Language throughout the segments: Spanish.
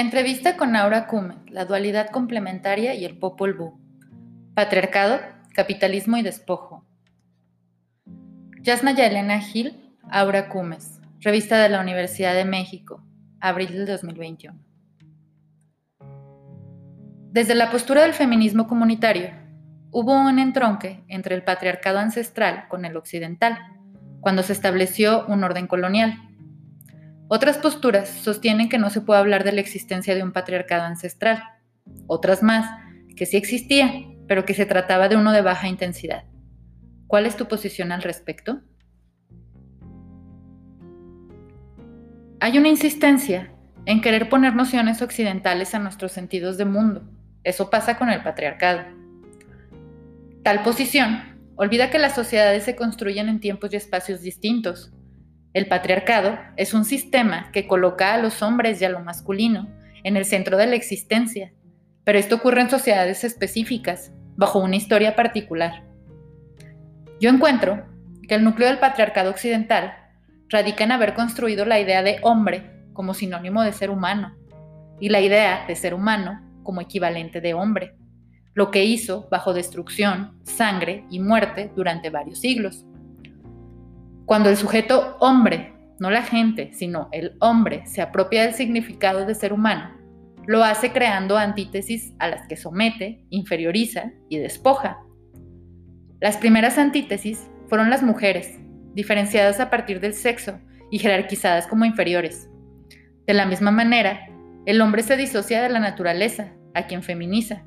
Entrevista con Aura Kume, la dualidad complementaria y el Popol Vuh. Patriarcado, capitalismo y despojo. Yasna Elena Gil, Aura Cumes, revista de la Universidad de México, abril del 2021. Desde la postura del feminismo comunitario, hubo un entronque entre el patriarcado ancestral con el occidental, cuando se estableció un orden colonial otras posturas sostienen que no se puede hablar de la existencia de un patriarcado ancestral. Otras más, que sí existía, pero que se trataba de uno de baja intensidad. ¿Cuál es tu posición al respecto? Hay una insistencia en querer poner nociones occidentales a nuestros sentidos de mundo. Eso pasa con el patriarcado. Tal posición olvida que las sociedades se construyen en tiempos y espacios distintos, el patriarcado es un sistema que coloca a los hombres y a lo masculino en el centro de la existencia, pero esto ocurre en sociedades específicas, bajo una historia particular. Yo encuentro que el núcleo del patriarcado occidental radica en haber construido la idea de hombre como sinónimo de ser humano y la idea de ser humano como equivalente de hombre, lo que hizo bajo destrucción, sangre y muerte durante varios siglos. Cuando el sujeto hombre, no la gente, sino el hombre, se apropia del significado de ser humano, lo hace creando antítesis a las que somete, inferioriza y despoja. Las primeras antítesis fueron las mujeres, diferenciadas a partir del sexo y jerarquizadas como inferiores. De la misma manera, el hombre se disocia de la naturaleza, a quien feminiza.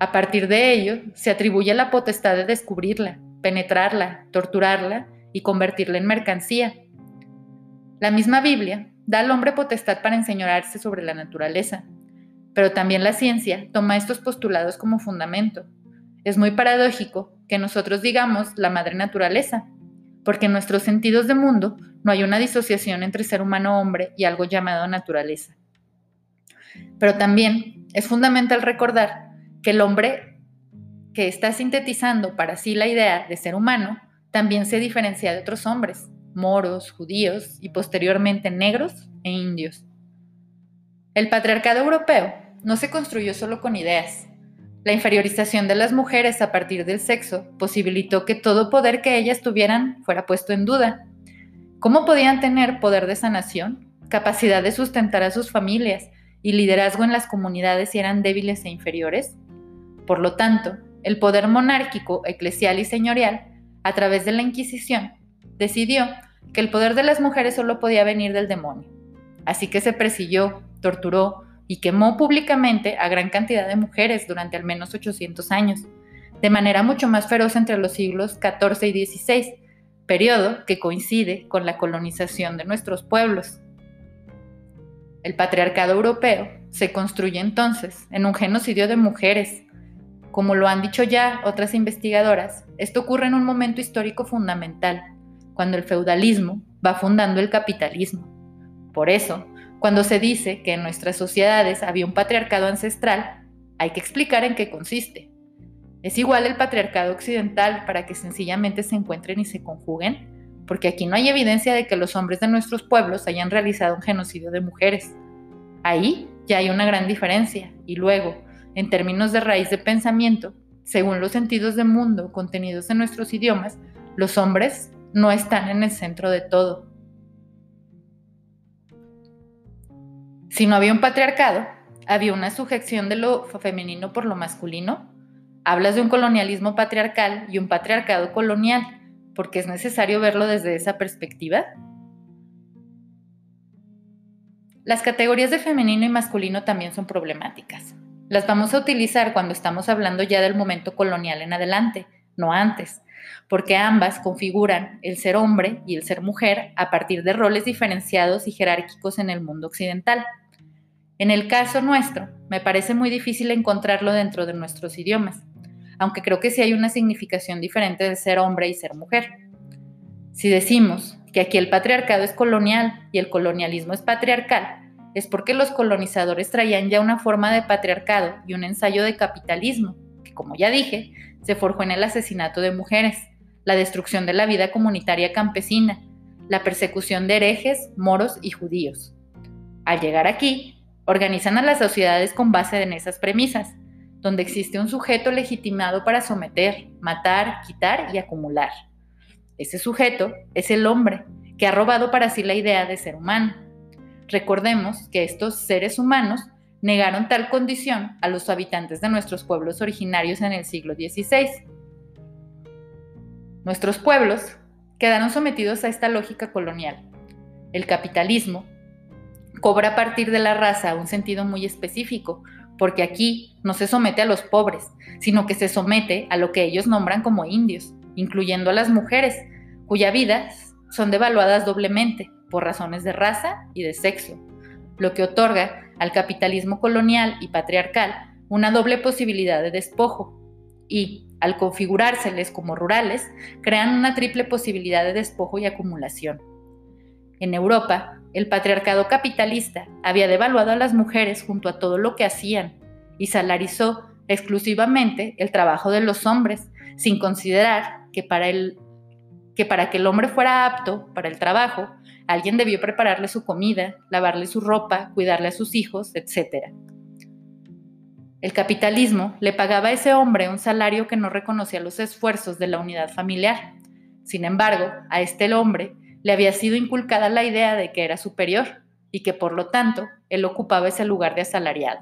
A partir de ello, se atribuye la potestad de descubrirla, penetrarla, torturarla y convertirla en mercancía. La misma Biblia da al hombre potestad para enseñorearse sobre la naturaleza, pero también la ciencia toma estos postulados como fundamento. Es muy paradójico que nosotros digamos la madre naturaleza, porque en nuestros sentidos de mundo no hay una disociación entre ser humano-hombre y algo llamado naturaleza. Pero también es fundamental recordar que el hombre que está sintetizando para sí la idea de ser humano también se diferencia de otros hombres, moros, judíos y posteriormente negros e indios. El patriarcado europeo no se construyó solo con ideas. La inferiorización de las mujeres a partir del sexo posibilitó que todo poder que ellas tuvieran fuera puesto en duda. ¿Cómo podían tener poder de sanación, capacidad de sustentar a sus familias y liderazgo en las comunidades si eran débiles e inferiores? Por lo tanto, el poder monárquico, eclesial y señorial a través de la Inquisición, decidió que el poder de las mujeres solo podía venir del demonio. Así que se persiguió, torturó y quemó públicamente a gran cantidad de mujeres durante al menos 800 años, de manera mucho más feroz entre los siglos XIV y XVI, periodo que coincide con la colonización de nuestros pueblos. El patriarcado europeo se construye entonces en un genocidio de mujeres, como lo han dicho ya otras investigadoras, esto ocurre en un momento histórico fundamental, cuando el feudalismo va fundando el capitalismo. Por eso, cuando se dice que en nuestras sociedades había un patriarcado ancestral, hay que explicar en qué consiste. ¿Es igual el patriarcado occidental para que sencillamente se encuentren y se conjuguen? Porque aquí no hay evidencia de que los hombres de nuestros pueblos hayan realizado un genocidio de mujeres. Ahí ya hay una gran diferencia. Y luego, en términos de raíz de pensamiento, según los sentidos de mundo contenidos en nuestros idiomas, los hombres no están en el centro de todo. Si no había un patriarcado, había una sujeción de lo femenino por lo masculino. Hablas de un colonialismo patriarcal y un patriarcado colonial, porque es necesario verlo desde esa perspectiva. Las categorías de femenino y masculino también son problemáticas. Las vamos a utilizar cuando estamos hablando ya del momento colonial en adelante, no antes, porque ambas configuran el ser hombre y el ser mujer a partir de roles diferenciados y jerárquicos en el mundo occidental. En el caso nuestro, me parece muy difícil encontrarlo dentro de nuestros idiomas, aunque creo que sí hay una significación diferente de ser hombre y ser mujer. Si decimos que aquí el patriarcado es colonial y el colonialismo es patriarcal, es porque los colonizadores traían ya una forma de patriarcado y un ensayo de capitalismo, que como ya dije, se forjó en el asesinato de mujeres, la destrucción de la vida comunitaria campesina, la persecución de herejes, moros y judíos. Al llegar aquí, organizan a las sociedades con base en esas premisas, donde existe un sujeto legitimado para someter, matar, quitar y acumular. Ese sujeto es el hombre, que ha robado para sí la idea de ser humano. Recordemos que estos seres humanos negaron tal condición a los habitantes de nuestros pueblos originarios en el siglo XVI. Nuestros pueblos quedaron sometidos a esta lógica colonial. El capitalismo cobra a partir de la raza un sentido muy específico, porque aquí no se somete a los pobres, sino que se somete a lo que ellos nombran como indios, incluyendo a las mujeres, cuya vida son devaluadas doblemente por razones de raza y de sexo, lo que otorga al capitalismo colonial y patriarcal una doble posibilidad de despojo y, al configurárseles como rurales, crean una triple posibilidad de despojo y acumulación. En Europa, el patriarcado capitalista había devaluado a las mujeres junto a todo lo que hacían y salarizó exclusivamente el trabajo de los hombres, sin considerar que para el que para que el hombre fuera apto para el trabajo, alguien debió prepararle su comida, lavarle su ropa, cuidarle a sus hijos, etc. El capitalismo le pagaba a ese hombre un salario que no reconocía los esfuerzos de la unidad familiar. Sin embargo, a este hombre le había sido inculcada la idea de que era superior y que por lo tanto él ocupaba ese lugar de asalariado.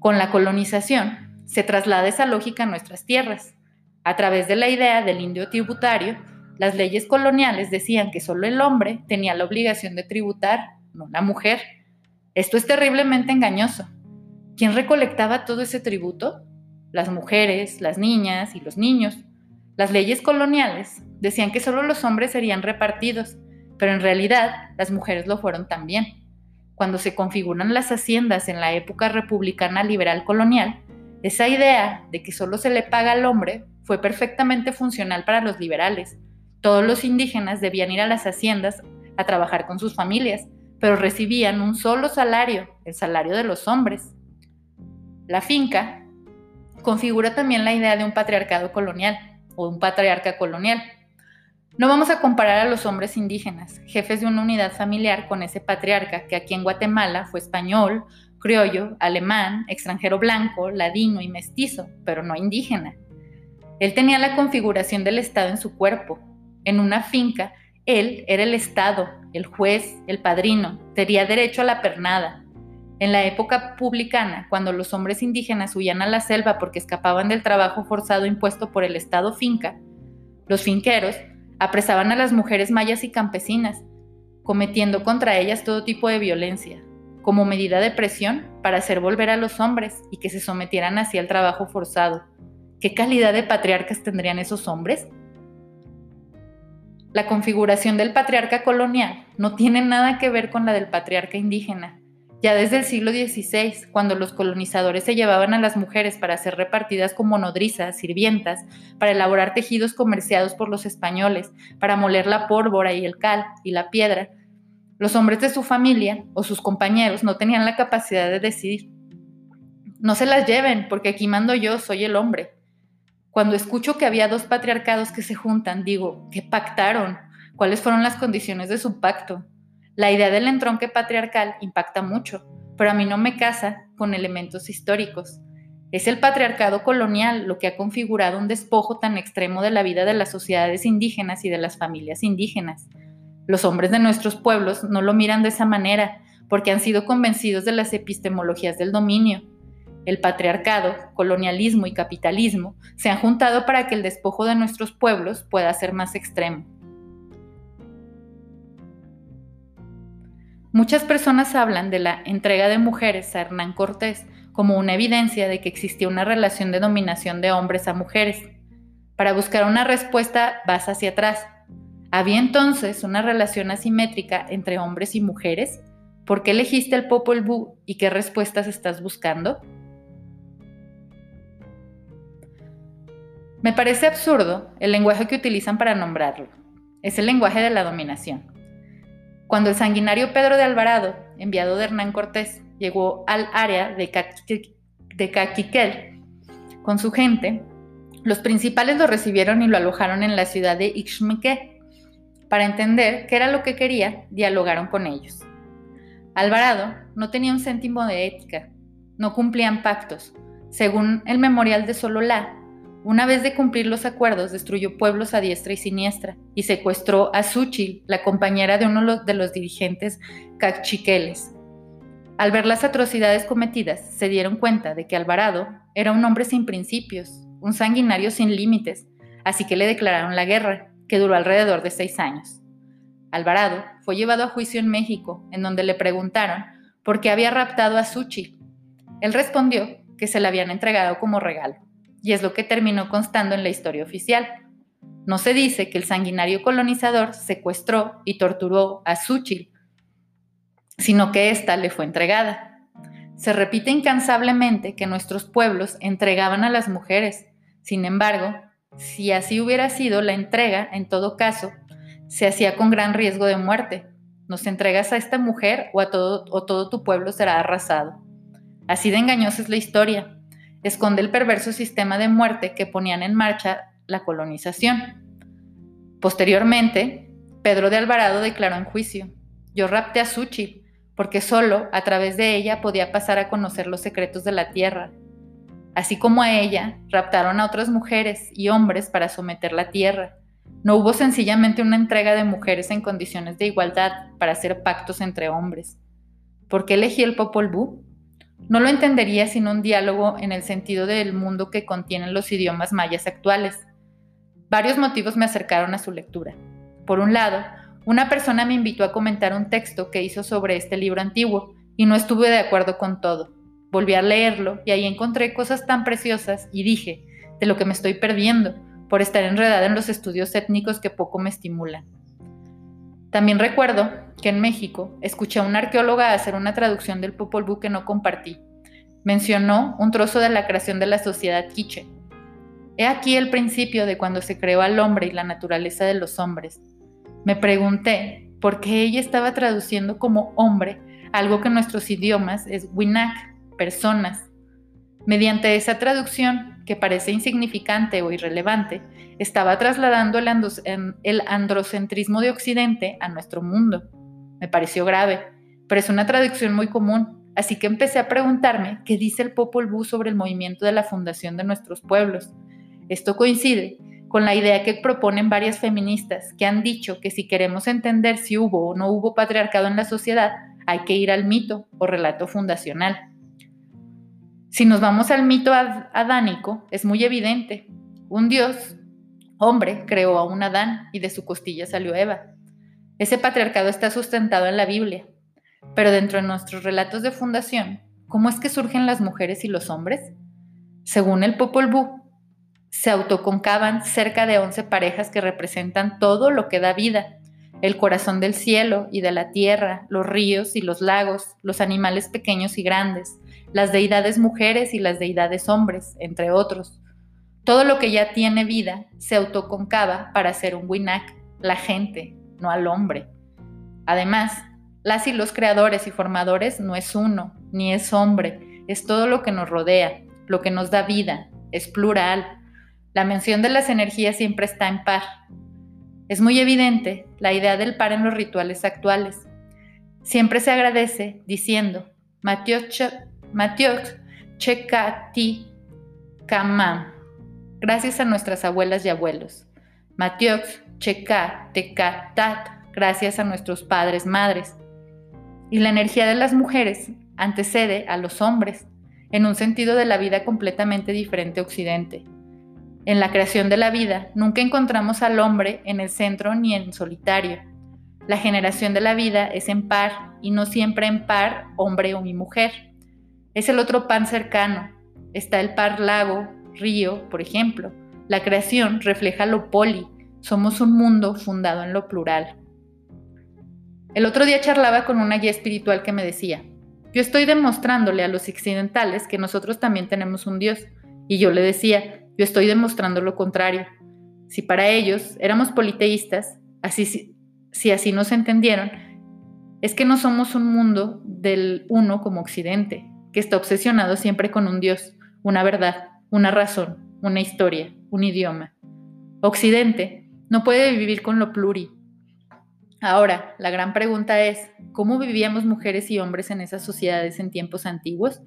Con la colonización se traslada esa lógica a nuestras tierras. A través de la idea del indio tributario, las leyes coloniales decían que solo el hombre tenía la obligación de tributar, no la mujer. Esto es terriblemente engañoso. ¿Quién recolectaba todo ese tributo? Las mujeres, las niñas y los niños. Las leyes coloniales decían que solo los hombres serían repartidos, pero en realidad las mujeres lo fueron también. Cuando se configuran las haciendas en la época republicana liberal colonial, esa idea de que solo se le paga al hombre fue perfectamente funcional para los liberales. Todos los indígenas debían ir a las haciendas a trabajar con sus familias, pero recibían un solo salario, el salario de los hombres. La finca configura también la idea de un patriarcado colonial o un patriarca colonial. No vamos a comparar a los hombres indígenas, jefes de una unidad familiar, con ese patriarca que aquí en Guatemala fue español, criollo, alemán, extranjero blanco, ladino y mestizo, pero no indígena. Él tenía la configuración del Estado en su cuerpo. En una finca, él era el Estado, el juez, el padrino, tenía derecho a la pernada. En la época publicana, cuando los hombres indígenas huían a la selva porque escapaban del trabajo forzado impuesto por el Estado finca, los finqueros apresaban a las mujeres mayas y campesinas, cometiendo contra ellas todo tipo de violencia, como medida de presión para hacer volver a los hombres y que se sometieran así al trabajo forzado. ¿Qué calidad de patriarcas tendrían esos hombres? La configuración del patriarca colonial no tiene nada que ver con la del patriarca indígena. Ya desde el siglo XVI, cuando los colonizadores se llevaban a las mujeres para ser repartidas como nodrizas, sirvientas, para elaborar tejidos comerciados por los españoles, para moler la pólvora y el cal y la piedra, los hombres de su familia o sus compañeros no tenían la capacidad de decidir. No se las lleven, porque aquí mando yo, soy el hombre. Cuando escucho que había dos patriarcados que se juntan, digo, ¿qué pactaron? ¿Cuáles fueron las condiciones de su pacto? La idea del entronque patriarcal impacta mucho, pero a mí no me casa con elementos históricos. Es el patriarcado colonial lo que ha configurado un despojo tan extremo de la vida de las sociedades indígenas y de las familias indígenas. Los hombres de nuestros pueblos no lo miran de esa manera porque han sido convencidos de las epistemologías del dominio, el patriarcado, colonialismo y capitalismo se han juntado para que el despojo de nuestros pueblos pueda ser más extremo. Muchas personas hablan de la entrega de mujeres a Hernán Cortés como una evidencia de que existía una relación de dominación de hombres a mujeres. Para buscar una respuesta vas hacia atrás. ¿Había entonces una relación asimétrica entre hombres y mujeres? ¿Por qué elegiste el Popol Vuh y qué respuestas estás buscando? Me parece absurdo el lenguaje que utilizan para nombrarlo. Es el lenguaje de la dominación. Cuando el sanguinario Pedro de Alvarado, enviado de Hernán Cortés, llegó al área de, Caquiquel con su gente, los principales lo recibieron y lo alojaron en la ciudad de Ixmiqué. Para entender qué era lo que quería, dialogaron con ellos. Alvarado no tenía un céntimo de ética, no cumplían pactos. Según el memorial de Sololá, una vez de cumplir los acuerdos, destruyó pueblos a diestra y siniestra y secuestró a Suchil, la compañera de uno de los dirigentes cachiqueles. Al ver las atrocidades cometidas, se dieron cuenta de que Alvarado era un hombre sin principios, un sanguinario sin límites, así que le declararon la guerra, que duró alrededor de seis años. Alvarado fue llevado a juicio en México, en donde le preguntaron por qué había raptado a Suchil. Él respondió que se la habían entregado como regalo y es lo que terminó constando en la historia oficial. No se dice que el sanguinario colonizador secuestró y torturó a Suchil, sino que ésta le fue entregada. Se repite incansablemente que nuestros pueblos entregaban a las mujeres. Sin embargo, si así hubiera sido la entrega, en todo caso, se hacía con gran riesgo de muerte. Nos entregas a esta mujer o, a todo, o todo tu pueblo será arrasado. Así de engañosa es la historia esconde el perverso sistema de muerte que ponían en marcha la colonización. Posteriormente, Pedro de Alvarado declaró en juicio, yo rapté a Suchi porque solo a través de ella podía pasar a conocer los secretos de la tierra. Así como a ella, raptaron a otras mujeres y hombres para someter la tierra. No hubo sencillamente una entrega de mujeres en condiciones de igualdad para hacer pactos entre hombres. ¿Por qué elegí el Popol Vuh? No lo entendería sin un diálogo en el sentido del mundo que contienen los idiomas mayas actuales. Varios motivos me acercaron a su lectura. Por un lado, una persona me invitó a comentar un texto que hizo sobre este libro antiguo y no estuve de acuerdo con todo. Volví a leerlo y ahí encontré cosas tan preciosas y dije, de lo que me estoy perdiendo por estar enredada en los estudios étnicos que poco me estimulan. También recuerdo que en México escuché a una arqueóloga hacer una traducción del Popol Vuh que no compartí. Mencionó un trozo de la creación de la sociedad quiche. He aquí el principio de cuando se creó al hombre y la naturaleza de los hombres. Me pregunté por qué ella estaba traduciendo como hombre algo que en nuestros idiomas es winak, personas. Mediante esa traducción, que parece insignificante o irrelevante, estaba trasladando el, androcentrismo de Occidente a nuestro mundo. Me pareció grave, pero es una traducción muy común, así que empecé a preguntarme qué dice el Popol Vuh sobre el movimiento de la fundación de nuestros pueblos. Esto coincide con la idea que proponen varias feministas que han dicho que si queremos entender si hubo o no hubo patriarcado en la sociedad, hay que ir al mito o relato fundacional. Si nos vamos al mito adánico, es muy evidente. Un dios hombre creó a un Adán y de su costilla salió Eva. Ese patriarcado está sustentado en la Biblia, pero dentro de nuestros relatos de fundación, ¿cómo es que surgen las mujeres y los hombres? Según el Popol Vuh, se autoconcaban cerca de 11 parejas que representan todo lo que da vida, el corazón del cielo y de la tierra, los ríos y los lagos, los animales pequeños y grandes, las deidades mujeres y las deidades hombres, entre otros. Todo lo que ya tiene vida se autoconcava para ser un Winak, la gente, no al hombre. Además, las y los creadores y formadores no es uno, ni es hombre, es todo lo que nos rodea, lo que nos da vida, es plural. La mención de las energías siempre está en par. Es muy evidente la idea del par en los rituales actuales. Siempre se agradece diciendo, Matioch Chekati Kamam gracias a nuestras abuelas y abuelos. Matiox, Checa, Teca, Tat, gracias a nuestros padres, madres. Y la energía de las mujeres antecede a los hombres, en un sentido de la vida completamente diferente a Occidente. En la creación de la vida nunca encontramos al hombre en el centro ni en solitario. La generación de la vida es en par y no siempre en par hombre o mi mujer. Es el otro pan cercano. Está el par lago, río, por ejemplo. La creación refleja lo poli, somos un mundo fundado en lo plural. El otro día charlaba con una guía espiritual que me decía, yo estoy demostrándole a los occidentales que nosotros también tenemos un Dios. Y yo le decía, yo estoy demostrando lo contrario. Si para ellos éramos politeístas, así, si así nos entendieron, es que no somos un mundo del uno como occidente, que está obsesionado siempre con un Dios, una verdad, una razón, una historia, un idioma. Occidente no puede vivir con lo pluri. Ahora, la gran pregunta es, ¿cómo vivíamos mujeres y hombres en esas sociedades en tiempos antiguos?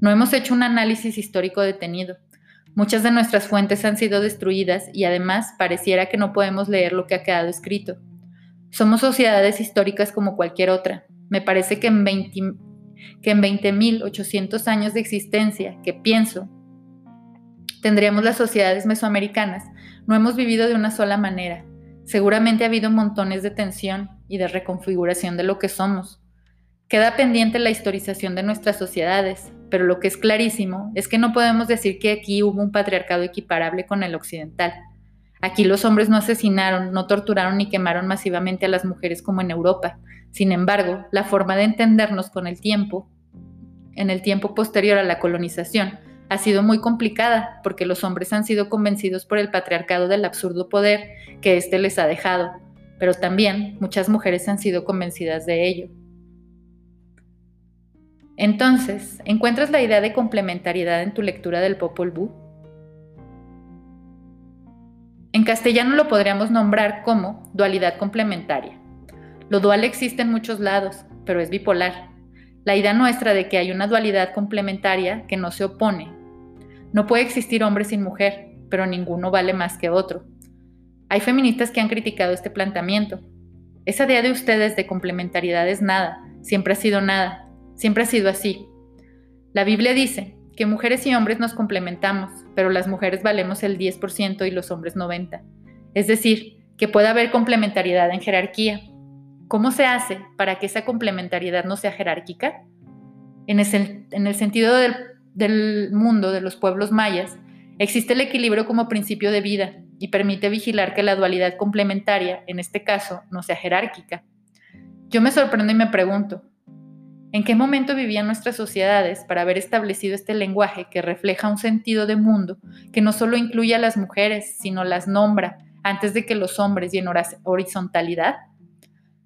No hemos hecho un análisis histórico detenido. Muchas de nuestras fuentes han sido destruidas y además pareciera que no podemos leer lo que ha quedado escrito. Somos sociedades históricas como cualquier otra. Me parece que en 20.800 años de existencia, que pienso, tendríamos las sociedades mesoamericanas, no hemos vivido de una sola manera. Seguramente ha habido montones de tensión y de reconfiguración de lo que somos. Queda pendiente la historización de nuestras sociedades, pero lo que es clarísimo es que no podemos decir que aquí hubo un patriarcado equiparable con el occidental. Aquí los hombres no asesinaron, no torturaron ni quemaron masivamente a las mujeres como en Europa. Sin embargo, la forma de entendernos con el tiempo, en el tiempo posterior a la colonización, ha sido muy complicada porque los hombres han sido convencidos por el patriarcado del absurdo poder que éste les ha dejado, pero también muchas mujeres han sido convencidas de ello. Entonces, ¿encuentras la idea de complementariedad en tu lectura del Popol Vuh? En castellano lo podríamos nombrar como dualidad complementaria. Lo dual existe en muchos lados, pero es bipolar. La idea nuestra de que hay una dualidad complementaria que no se opone. No puede existir hombre sin mujer, pero ninguno vale más que otro. Hay feministas que han criticado este planteamiento. Esa idea de ustedes de complementariedad es nada, siempre ha sido nada, siempre ha sido así. La Biblia dice que mujeres y hombres nos complementamos, pero las mujeres valemos el 10% y los hombres 90%. Es decir, que puede haber complementariedad en jerarquía, ¿Cómo se hace para que esa complementariedad no sea jerárquica? En el, sentido del, del mundo de los pueblos mayas, existe el equilibrio como principio de vida y permite vigilar que la dualidad complementaria, en este caso, no sea jerárquica. Yo me sorprendo y me pregunto, ¿en qué momento vivían nuestras sociedades para haber establecido este lenguaje que refleja un sentido de mundo que no solo incluye a las mujeres, sino las nombra antes de que los hombres y en horizontalidad?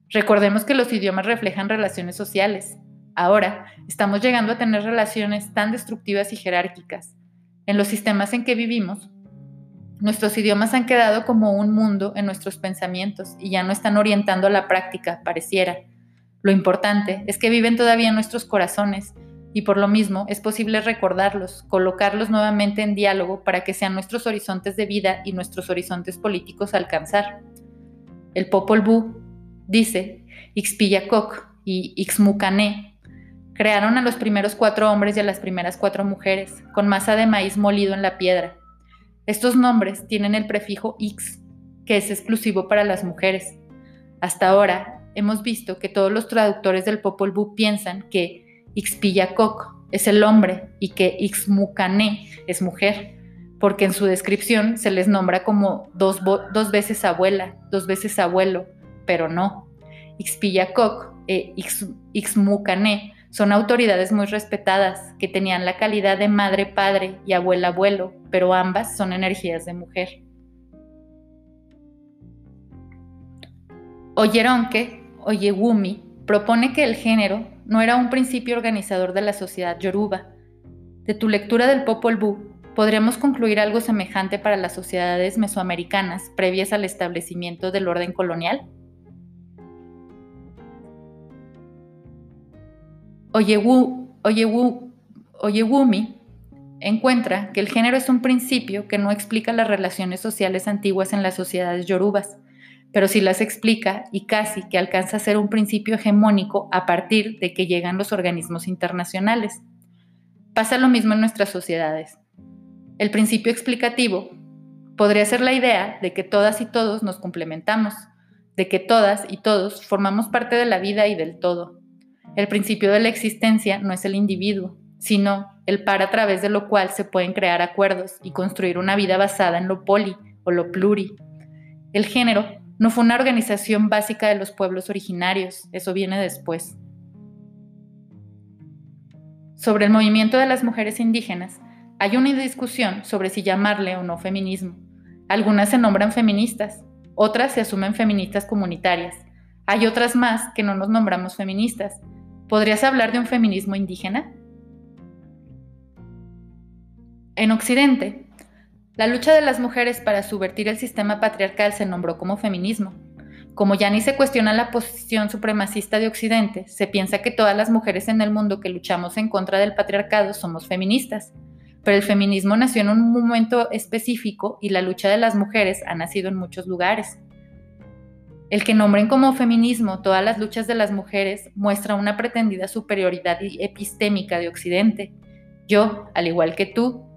Recordemos que los idiomas reflejan relaciones sociales. Ahora, estamos llegando a tener relaciones tan destructivas y jerárquicas. En los sistemas en que vivimos, nuestros idiomas han quedado como un mundo en nuestros pensamientos y ya no están orientando a la práctica, pareciera. Lo importante es que viven todavía en nuestros corazones y por lo mismo es posible recordarlos, colocarlos nuevamente en diálogo para que sean nuestros horizontes de vida y nuestros horizontes políticos a alcanzar. El Popol Vuh Dice, Ixpillacoc y Ixmucané crearon a los primeros cuatro hombres y a las primeras cuatro mujeres, con masa de maíz molido en la piedra. Estos nombres tienen el prefijo Ix, que es exclusivo para las mujeres. Hasta ahora hemos visto que todos los traductores del Popol Vuh piensan que Ixpillacoc es el hombre y que Ixmucané es mujer, porque en su descripción se les nombra como dos, dos veces abuela, dos veces abuelo, pero no. Ixpillacoc e Ixmucané son autoridades muy respetadas que tenían la calidad de madre-padre y abuela-abuelo, pero ambas son energías de mujer. Oyeronke, Oyewumi, propone que el género no era un principio organizador de la sociedad yoruba. De tu lectura del Popol Vuh, podríamos concluir algo semejante para las sociedades mesoamericanas previas al establecimiento del orden colonial. Oyewumi encuentra que el género es un principio que no explica las relaciones sociales antiguas en las sociedades yorubas, pero sí las explica y casi que alcanza a ser un principio hegemónico a partir de que llegan los organismos internacionales. Pasa lo mismo en nuestras sociedades. El principio explicativo podría ser la idea de que todas y todos nos complementamos, de que todas y todos formamos parte de la vida y del todo, el principio de la existencia no es el individuo, sino el par a través de lo cual se pueden crear acuerdos y construir una vida basada en lo poli o lo pluri. El género no fue una organización básica de los pueblos originarios, eso viene después. Sobre el movimiento de las mujeres indígenas, hay una discusión sobre si llamarle o no feminismo. Algunas se nombran feministas, otras se asumen feministas comunitarias. Hay otras más que no nos nombramos feministas, ¿Podrías hablar de un feminismo indígena? En Occidente, la lucha de las mujeres para subvertir el sistema patriarcal se nombró como feminismo. Como ya ni se cuestiona la posición supremacista de Occidente, se piensa que todas las mujeres en el mundo que luchamos en contra del patriarcado somos feministas. Pero el feminismo nació en un momento específico y la lucha de las mujeres ha nacido en muchos lugares. El que nombren como feminismo todas las luchas de las mujeres muestra una pretendida superioridad epistémica de Occidente. Yo, al igual que tú,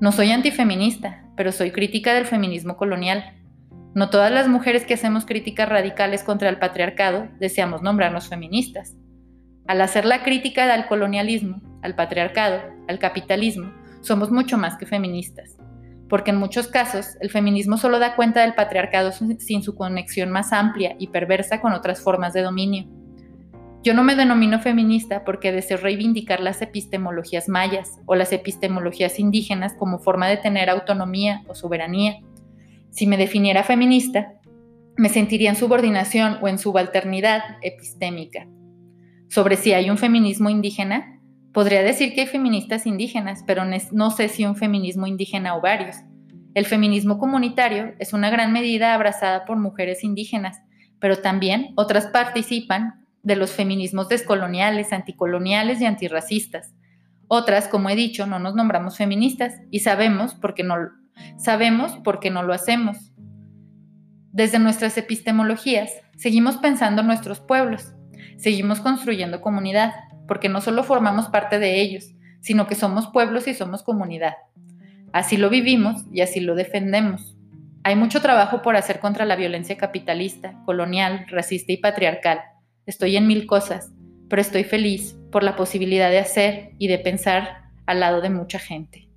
no soy antifeminista, pero soy crítica del feminismo colonial. No todas las mujeres que hacemos críticas radicales contra el patriarcado deseamos nombrarnos feministas. Al hacer la crítica al colonialismo, al patriarcado, al capitalismo, somos mucho más que feministas, porque en muchos casos el feminismo solo da cuenta del patriarcado sin su conexión más amplia y perversa con otras formas de dominio. Yo no me denomino feminista porque deseo reivindicar las epistemologías mayas o las epistemologías indígenas como forma de tener autonomía o soberanía si me definiera feminista, me sentiría en subordinación o en subalternidad epistémica. Sobre si hay un feminismo indígena, podría decir que hay feministas indígenas, pero no sé si un feminismo indígena o varios. El feminismo comunitario es una gran medida abrazada por mujeres indígenas, pero también otras participan de los feminismos descoloniales, anticoloniales y antirracistas. Otras, como he dicho, no nos nombramos feministas y sabemos, porque no, Sabemos por qué no lo hacemos. Desde nuestras epistemologías, seguimos pensando en nuestros pueblos, seguimos construyendo comunidad, porque no solo formamos parte de ellos, sino que somos pueblos y somos comunidad. Así lo vivimos y así lo defendemos. Hay mucho trabajo por hacer contra la violencia capitalista, colonial, racista y patriarcal. Estoy en mil cosas, pero estoy feliz por la posibilidad de hacer y de pensar al lado de mucha gente.